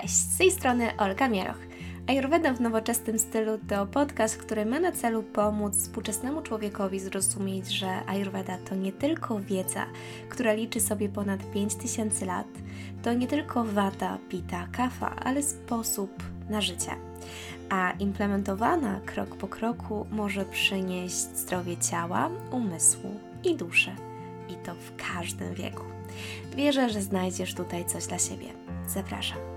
Cześć, z tej strony Olga Mieroch. Ayurveda w nowoczesnym stylu to podcast, który ma na celu pomóc współczesnemu człowiekowi zrozumieć, że Ayurveda to nie tylko wiedza, która liczy sobie ponad 5000 lat, to nie tylko wata, pita, kafa, ale sposób na życie. A implementowana krok po kroku może przynieść zdrowie ciała, umysłu i duszy. I to w każdym wieku. Wierzę, że znajdziesz tutaj coś dla siebie. Zapraszam.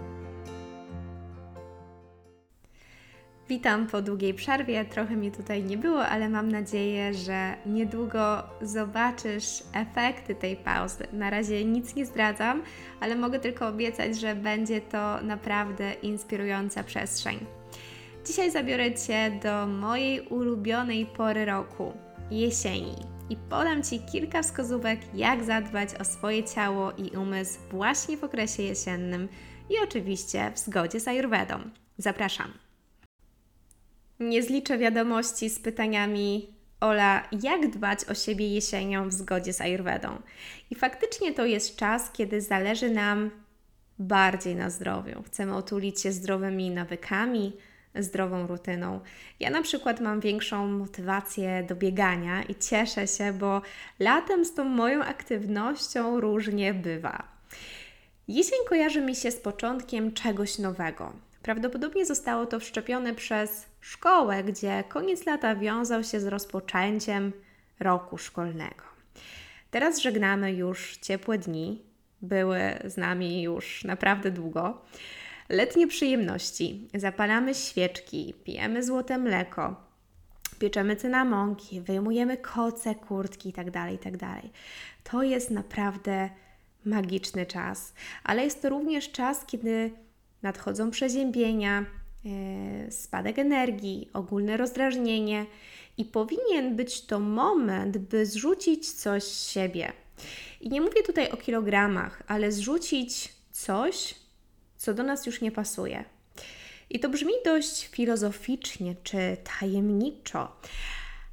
Witam po długiej przerwie. Trochę mnie tutaj nie było, ale mam nadzieję, że niedługo zobaczysz efekty tej pauzy. Na razie nic nie zdradzam, ale mogę tylko obiecać, że będzie to naprawdę inspirująca przestrzeń. Dzisiaj zabiorę Cię do mojej ulubionej pory roku jesieni i podam Ci kilka wskazówek, jak zadbać o swoje ciało i umysł właśnie w okresie jesiennym i oczywiście w zgodzie z Ayurvedą. Zapraszam. Nie zliczę wiadomości z pytaniami Ola, jak dbać o siebie jesienią w zgodzie z Ayurvedą. I faktycznie to jest czas, kiedy zależy nam bardziej na zdrowiu. Chcemy otulić się zdrowymi nawykami, zdrową rutyną. Ja na przykład mam większą motywację do biegania i cieszę się, bo latem z tą moją aktywnością różnie bywa. Jesień kojarzy mi się z początkiem czegoś nowego. Prawdopodobnie zostało to wszczepione przez szkołę, gdzie koniec lata wiązał się z rozpoczęciem roku szkolnego. Teraz żegnamy już ciepłe dni, były z nami już naprawdę długo. Letnie przyjemności. Zapalamy świeczki, pijemy złote mleko, pieczemy cynamonki, wyjmujemy koce, kurtki itd., tak itd. Tak to jest naprawdę magiczny czas, ale jest to również czas, kiedy nadchodzą przeziębienia, e, spadek energii, ogólne rozdrażnienie i powinien być to moment, by zrzucić coś z siebie. I nie mówię tutaj o kilogramach, ale zrzucić coś, co do nas już nie pasuje. I to brzmi dość filozoficznie czy tajemniczo,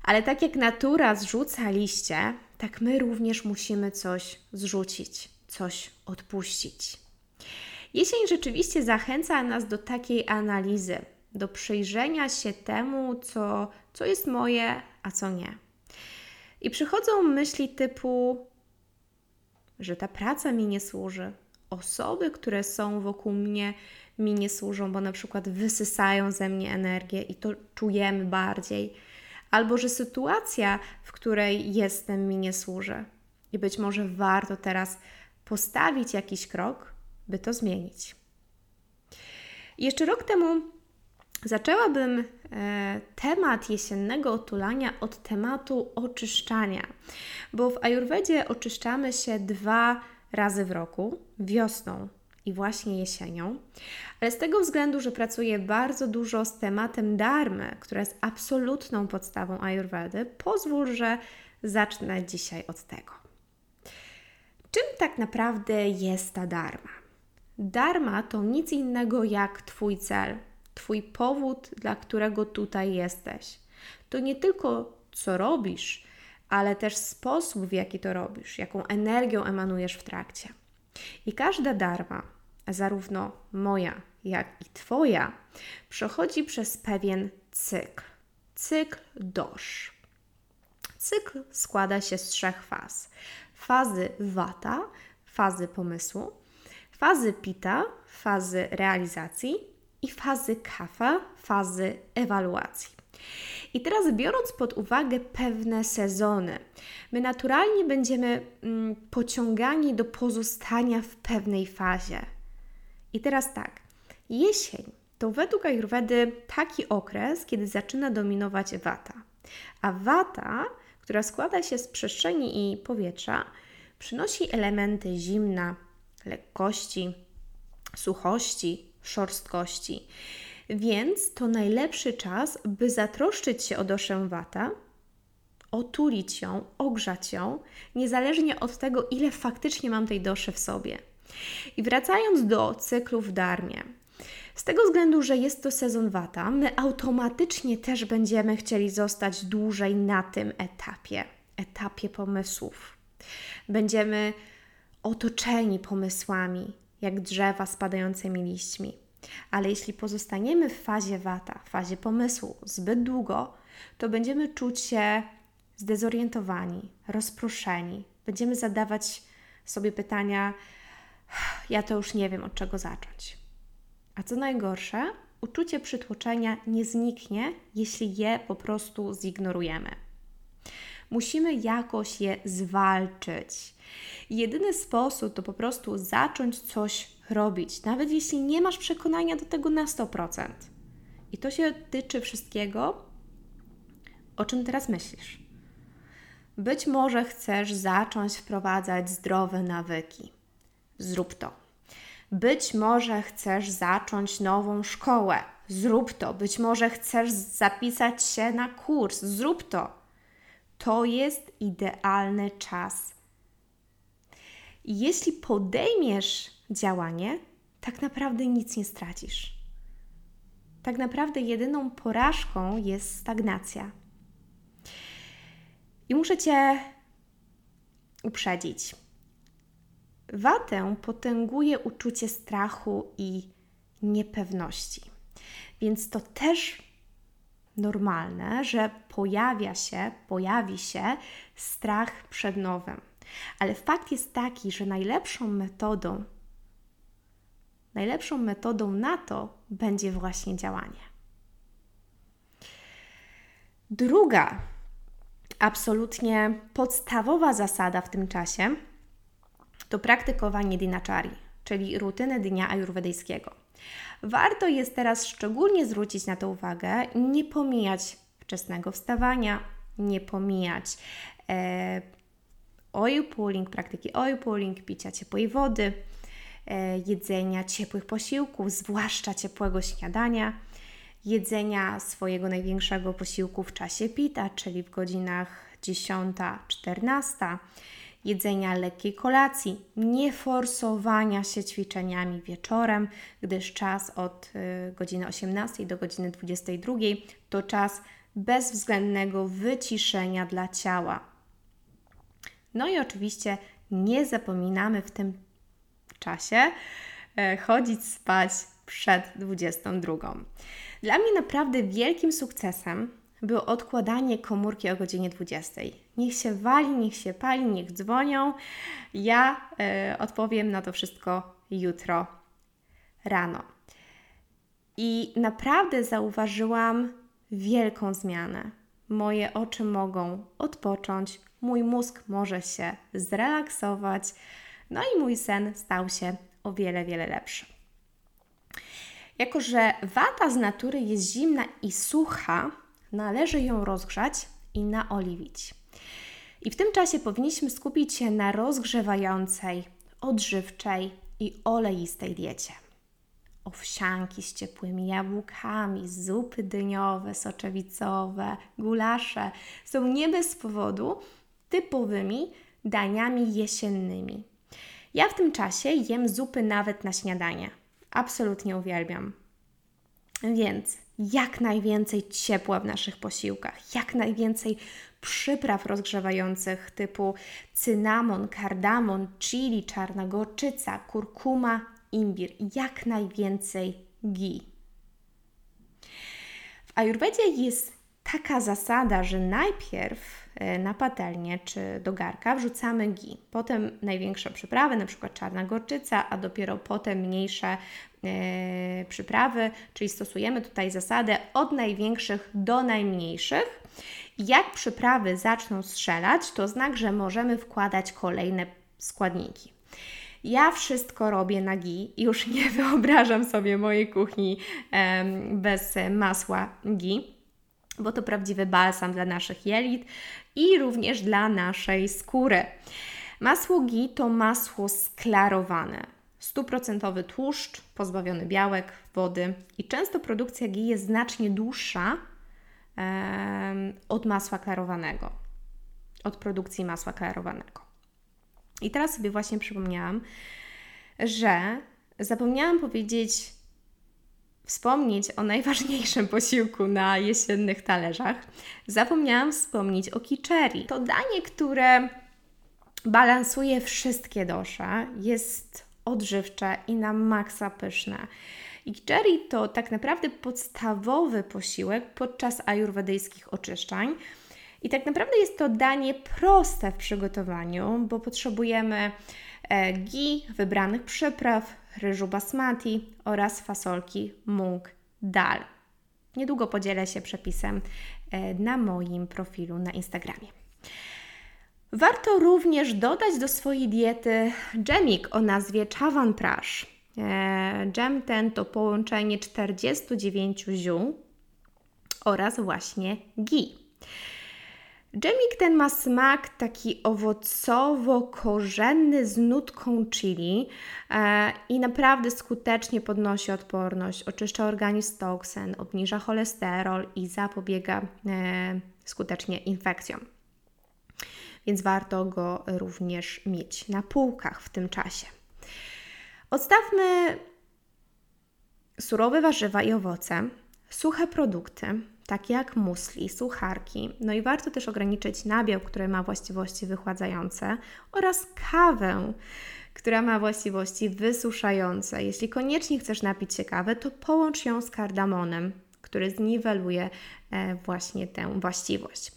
ale tak jak natura zrzuca liście, tak my również musimy coś zrzucić, coś odpuścić. Jesień rzeczywiście zachęca nas do takiej analizy, do przyjrzenia się temu, co, co jest moje, a co nie. I przychodzą myśli typu, że ta praca mi nie służy, osoby, które są wokół mnie, mi nie służą, bo na przykład wysysają ze mnie energię i to czujemy bardziej, albo że sytuacja, w której jestem, mi nie służy. I być może warto teraz postawić jakiś krok, by to zmienić. Jeszcze rok temu zaczęłabym e, temat jesiennego otulania od tematu oczyszczania, bo w Ajurwedzie oczyszczamy się dwa razy w roku, wiosną i właśnie jesienią, ale z tego względu, że pracuję bardzo dużo z tematem darmy, która jest absolutną podstawą Ayurvedy, pozwól, że zacznę dzisiaj od tego. Czym tak naprawdę jest ta dharma? Dharma to nic innego jak Twój cel, Twój powód, dla którego tutaj jesteś. To nie tylko co robisz, ale też sposób, w jaki to robisz, jaką energią emanujesz w trakcie. I każda dharma, zarówno moja, jak i Twoja, przechodzi przez pewien cykl. Cykl dosz. Cykl składa się z trzech faz: fazy wata, fazy pomysłu, fazy pita, fazy realizacji i fazy kafa, fazy ewaluacji. I teraz biorąc pod uwagę pewne sezony, my naturalnie będziemy mm, pociągani do pozostania w pewnej fazie. I teraz tak, jesień to według Ayurvedy taki okres, kiedy zaczyna dominować wata. A wata, która składa się z przestrzeni i powietrza, przynosi elementy zimna, lekkości, suchości, szorstkości. Więc to najlepszy czas, by zatroszczyć się o doszę wata, otulić ją, ogrzać ją, niezależnie od tego, ile faktycznie mam tej doszy w sobie. I wracając do cyklu w darmie, z tego względu, że jest to sezon wata, my automatycznie też będziemy chcieli zostać dłużej na tym etapie, etapie pomysłów. Będziemy otoczeni pomysłami, jak drzewa spadającymi liśćmi. Ale jeśli pozostaniemy w fazie wata, w fazie pomysłu zbyt długo, to będziemy czuć się zdezorientowani, rozproszeni. Będziemy zadawać sobie pytania: Ja to już nie wiem, od czego zacząć. A co najgorsze, uczucie przytłoczenia nie zniknie, jeśli je po prostu zignorujemy. Musimy jakoś je zwalczyć. Jedyny sposób to po prostu zacząć coś robić, nawet jeśli nie masz przekonania do tego na 100%. I to się tyczy wszystkiego, o czym teraz myślisz. Być może chcesz zacząć wprowadzać zdrowe nawyki. Zrób to. Być może chcesz zacząć nową szkołę. Zrób to. Być może chcesz zapisać się na kurs. Zrób to. To jest idealny czas. jeśli podejmiesz działanie, tak naprawdę nic nie stracisz. Tak naprawdę jedyną porażką jest stagnacja. I muszę Cię uprzedzić. Watę potęguje uczucie strachu i niepewności. Więc to też normalne, że pojawia się, pojawi się strach przed nowym. Ale fakt jest taki, że najlepszą metodą, najlepszą metodą na to będzie właśnie działanie. Druga, absolutnie podstawowa zasada w tym czasie to praktykowanie dinachari, czyli rutyny dnia ajurwedyjskiego. Warto jest teraz szczególnie zwrócić na to uwagę, nie pomijać wczesnego wstawania, nie pomijać e, oil pulling, praktyki oil pulling, picia ciepłej wody, e, jedzenia ciepłych posiłków, zwłaszcza ciepłego śniadania, jedzenia swojego największego posiłku w czasie pita, czyli w godzinach 10-14 jedzenia lekkiej kolacji, nie forsowania się ćwiczeniami wieczorem, gdyż czas od y, godziny 18 do godziny 22 to czas bezwzględnego wyciszenia dla ciała. No i oczywiście nie zapominamy w tym czasie e, chodzić spać przed 22. Dla mnie naprawdę wielkim sukcesem było odkładanie komórki o godzinie 20. Niech się wali, niech się pali, niech dzwonią. Ja y, odpowiem na to wszystko jutro rano. I naprawdę zauważyłam wielką zmianę. Moje oczy mogą odpocząć, mój mózg może się zrelaksować, no i mój sen stał się o wiele, wiele lepszy. Jako, że wata z natury jest zimna i sucha, należy ją rozgrzać i naoliwić. I w tym czasie powinniśmy skupić się na rozgrzewającej, odżywczej i oleistej diecie. Owsianki z ciepłymi jabłkami, zupy dyniowe, soczewicowe, gulasze są nie bez powodu typowymi daniami jesiennymi. Ja w tym czasie jem zupy nawet na śniadanie. Absolutnie uwielbiam. Więc jak najwięcej ciepła w naszych posiłkach, jak najwięcej przypraw rozgrzewających typu cynamon, kardamon, chili, czarna gorczyca, kurkuma, imbir, jak najwięcej ghee. W Ayurvedzie jest taka zasada, że najpierw e, na patelnię czy do garka wrzucamy ghee, potem największe przyprawy, na przykład czarna gorczyca, a dopiero potem mniejsze przyprawy, czyli stosujemy tutaj zasadę od największych do najmniejszych. Jak przyprawy zaczną strzelać, to znak, że możemy wkładać kolejne składniki. Ja wszystko robię na ghee. Już nie wyobrażam sobie mojej kuchni bez masła ghee bo to prawdziwy balsam dla naszych jelit i również dla naszej skóry. Masło ghee to masło sklarowane. Stuprocentowy tłuszcz, pozbawiony białek, wody i często produkcja ghee jest znacznie dłuższa e, od masła klarowanego, od produkcji masła klarowanego. I teraz sobie właśnie przypomniałam, że zapomniałam powiedzieć wspomnieć o najważniejszym posiłku na jesiennych talerzach, zapomniałam wspomnieć o kiczeri. To danie, które balansuje wszystkie dosze, jest odżywcze i na maksa pyszne. I to tak naprawdę podstawowy posiłek podczas ajurwedyjskich oczyszczań. I tak naprawdę jest to danie proste w przygotowaniu, bo potrzebujemy e, ghee, wybranych przypraw, ryżu basmati oraz fasolki mung dal. Niedługo podzielę się przepisem e, na moim profilu na Instagramie. Warto również dodać do swojej diety dżemik o nazwie Chavan Prash. Dżem e, ten to połączenie 49 ziół oraz właśnie ghee. Dżemik ten ma smak taki owocowo-korzenny z nutką chili e, i naprawdę skutecznie podnosi odporność, oczyszcza organizm z toksen, obniża cholesterol i zapobiega e, skutecznie infekcjom. Więc warto go również mieć na półkach w tym czasie. Odstawmy surowe warzywa i owoce, suche produkty, takie jak musli, sucharki. No i warto też ograniczyć nabiał, który ma właściwości wychładzające oraz kawę, która ma właściwości wysuszające. Jeśli koniecznie chcesz napić się kawy, to połącz ją z kardamonem, który zniweluje właśnie tę właściwość.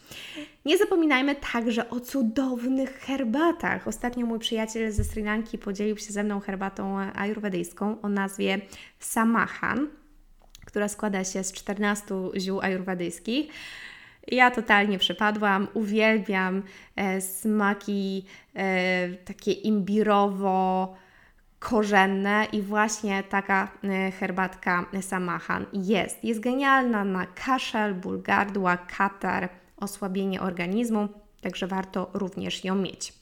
Nie zapominajmy także o cudownych herbatach. Ostatnio mój przyjaciel ze Sri Lanki podzielił się ze mną herbatą ajurwedyjską o nazwie Samahan która składa się z 14 ziół ajurwedyjskich. Ja totalnie przepadłam, uwielbiam e, smaki e, takie imbirowo korzenne i właśnie taka e, herbatka samahan jest. Jest genialna na kaszel, ból gardła, katar, osłabienie organizmu, także warto również ją mieć.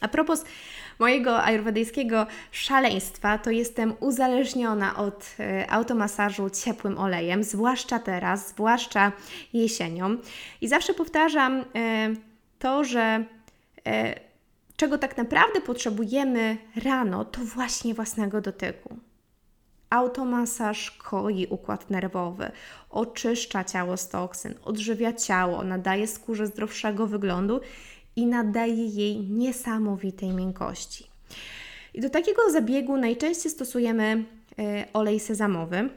A propos mojego ajurwedyjskiego szaleństwa, to jestem uzależniona od e, automasażu ciepłym olejem, zwłaszcza teraz, zwłaszcza jesienią. I zawsze powtarzam e, to, że czego tak naprawdę potrzebujemy rano, to właśnie własnego dotyku. Automasaż koi układ nerwowy, oczyszcza ciało z toksyn, odżywia ciało, nadaje skórze zdrowszego wyglądu i nadaje jej niesamowitej miękkości. I do takiego zabiegu najczęściej stosujemy e, olej sezamowy,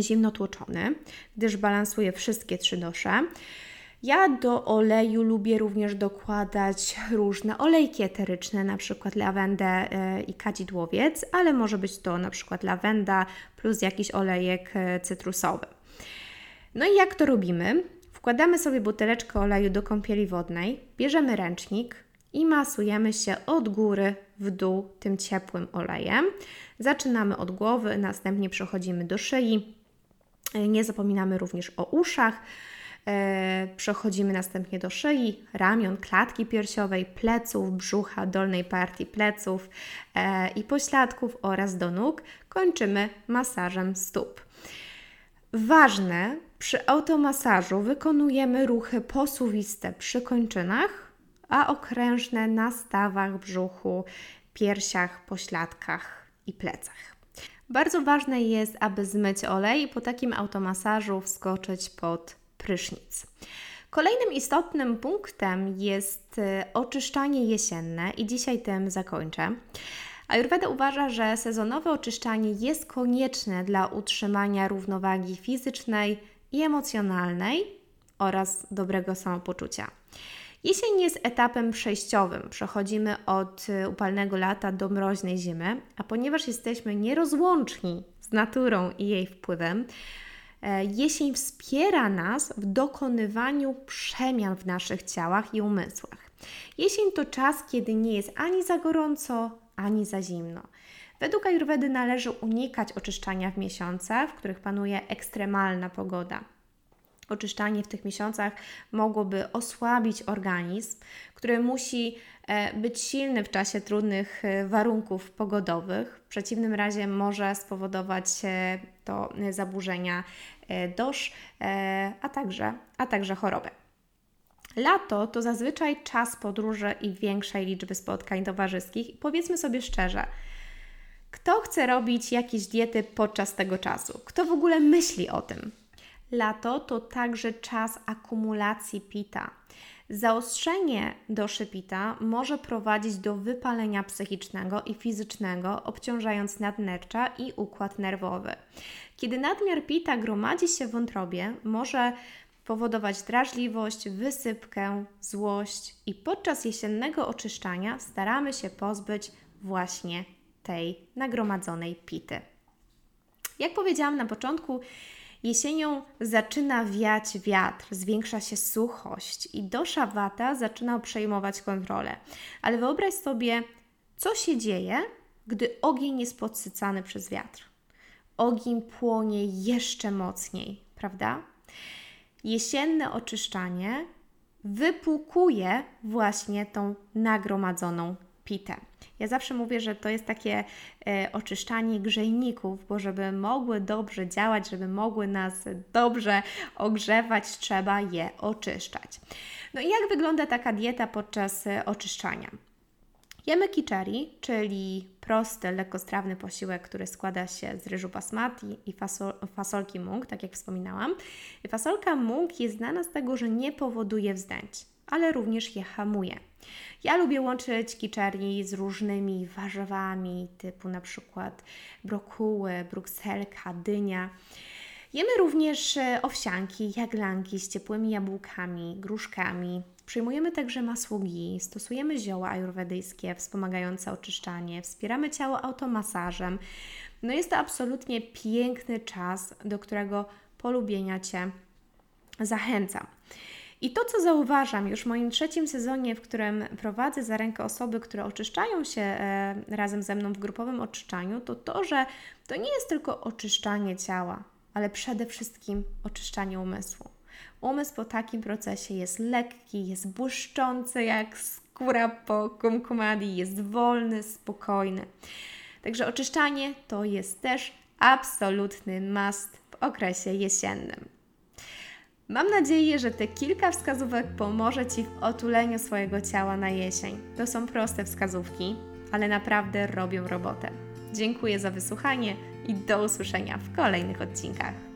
zimnotłoczony, gdyż balansuje wszystkie trzy dosze. Ja do oleju lubię również dokładać różne olejki eteryczne, na przykład lawendę e, i kadzidłowiec, ale może być to na przykład lawenda plus jakiś olejek e, cytrusowy. No i jak to robimy? Wkładamy sobie buteleczkę oleju do kąpieli wodnej, bierzemy ręcznik i masujemy się od góry w dół tym ciepłym olejem. Zaczynamy od głowy, następnie przechodzimy do szyi. Nie zapominamy również o uszach. E, przechodzimy następnie do szyi, ramion, klatki piersiowej, pleców, brzucha, dolnej partii pleców e, i pośladków oraz do nóg. Kończymy masażem stóp. Ważne, przy automasażu wykonujemy ruchy posuwiste przy kończynach, a okrężne na stawach, brzuchu, piersiach, pośladkach i plecach. Bardzo ważne jest, aby zmyć olej i po takim automasażu wskoczyć pod prysznic. Kolejnym istotnym punktem jest y, oczyszczanie jesienne i dzisiaj tym zakończę. Ayurveda uważa, że sezonowe oczyszczanie jest konieczne dla utrzymania równowagi fizycznej i emocjonalnej oraz dobrego samopoczucia. Jesień jest etapem przejściowym. Przechodzimy od upalnego lata do mroźnej zimy, a ponieważ jesteśmy nierozłączni z naturą i jej wpływem, jesień wspiera nas w dokonywaniu przemian w naszych ciałach i umysłach. Jesień to czas, kiedy nie jest ani za gorąco, ani za zimno. Według Ayurvedy należy unikać oczyszczania w miesiącach, w których panuje ekstremalna pogoda. Oczyszczanie w tych miesiącach mogłoby osłabić organizm, który musi e, być silny w czasie trudnych e, warunków pogodowych. W przeciwnym razie może spowodować to zaburzenia e, dosz, a także, a także choroby. Lato to zazwyczaj czas podróży i większej liczby spotkań towarzyskich. powiedzmy sobie szczerze, kto chce robić jakieś diety podczas tego czasu? Kto w ogóle myśli o tym? Lato to także czas akumulacji pita. Zaostrzenie doszepita może prowadzić do wypalenia psychicznego i fizycznego, obciążając nadnercza i układ nerwowy. Kiedy nadmiar pita gromadzi się w wątrobie, może powodować drażliwość, wysypkę, złość i podczas jesiennego oczyszczania staramy się pozbyć właśnie tej nagromadzonej pity. Jak powiedziałam na początku, jesienią zaczyna wiać wiatr, zwiększa się suchość i dosza wata zaczyna przejmować kontrolę. Ale wyobraź sobie, co się dzieje, gdy ogień jest podsycany przez wiatr. Ogień płonie jeszcze mocniej, prawda? Jesienne oczyszczanie wypłukuje właśnie tą nagromadzoną pitę. Ja zawsze mówię, że to jest takie e, oczyszczanie grzejników, bo żeby mogły dobrze działać, żeby mogły nas dobrze ogrzewać, trzeba je oczyszczać. No i jak wygląda taka dieta podczas e, oczyszczania? Jemy kichari, czyli prosty, lekkostrawny posiłek, który składa się z ryżu basmati i fasol, fasolki mung, tak jak wspominałam. Fasolka mung jest znana z tego, że nie powoduje wzdęć, ale również je hamuje. Ja lubię łączyć kiczari z różnymi warzywami, typu na przykład brokuły, brukselka, dynia. Jemy również e, owsianki, jaglanki z ciepłymi jabłkami, gruszkami. Przyjmujemy także masło ghee, stosujemy zioła ajurwedyjskie wspomagające oczyszczanie, wspieramy ciało automasażem. No jest to absolutnie piękny czas, do którego polubienia Cię zachęcam. I to, co zauważam już w moim trzecim sezonie, w którym prowadzę za rękę osoby, które oczyszczają się e, razem ze mną w grupowym oczyszczaniu, to to, że to nie jest tylko oczyszczanie ciała, ale przede wszystkim oczyszczanie umysłu. Umysł po takim procesie jest lekki, jest błyszczący jak skóra po kumkumadi, jest wolny, spokojny. Także oczyszczanie to jest też absolutny must w okresie jesiennym. Mam nadzieję, że te kilka wskazówek pomoże Ci w otuleniu swojego ciała na jesień. To są proste wskazówki, ale naprawdę robią robotę. Dziękuję za wysłuchanie i do usłyszenia w kolejnych odcinkach.